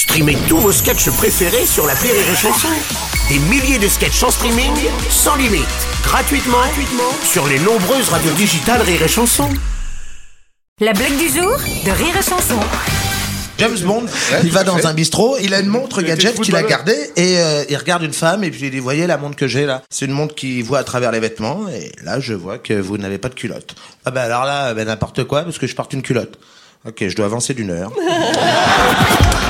Streamez tous vos sketchs préférés sur la Rire et Chanson. Des milliers de sketchs en streaming, sans limite, gratuitement, gratuitement sur les nombreuses radios digitales Rire et Chanson. La blague du jour de Rire et Chanson. James Bond, il va dans un bistrot, il a une montre gadget qu'il a gardée et euh, il regarde une femme et puis il dit voyez la montre que j'ai là, c'est une montre qui voit à travers les vêtements et là je vois que vous n'avez pas de culotte. Ah ben alors là ben n'importe quoi parce que je porte une culotte. Ok, je dois avancer d'une heure.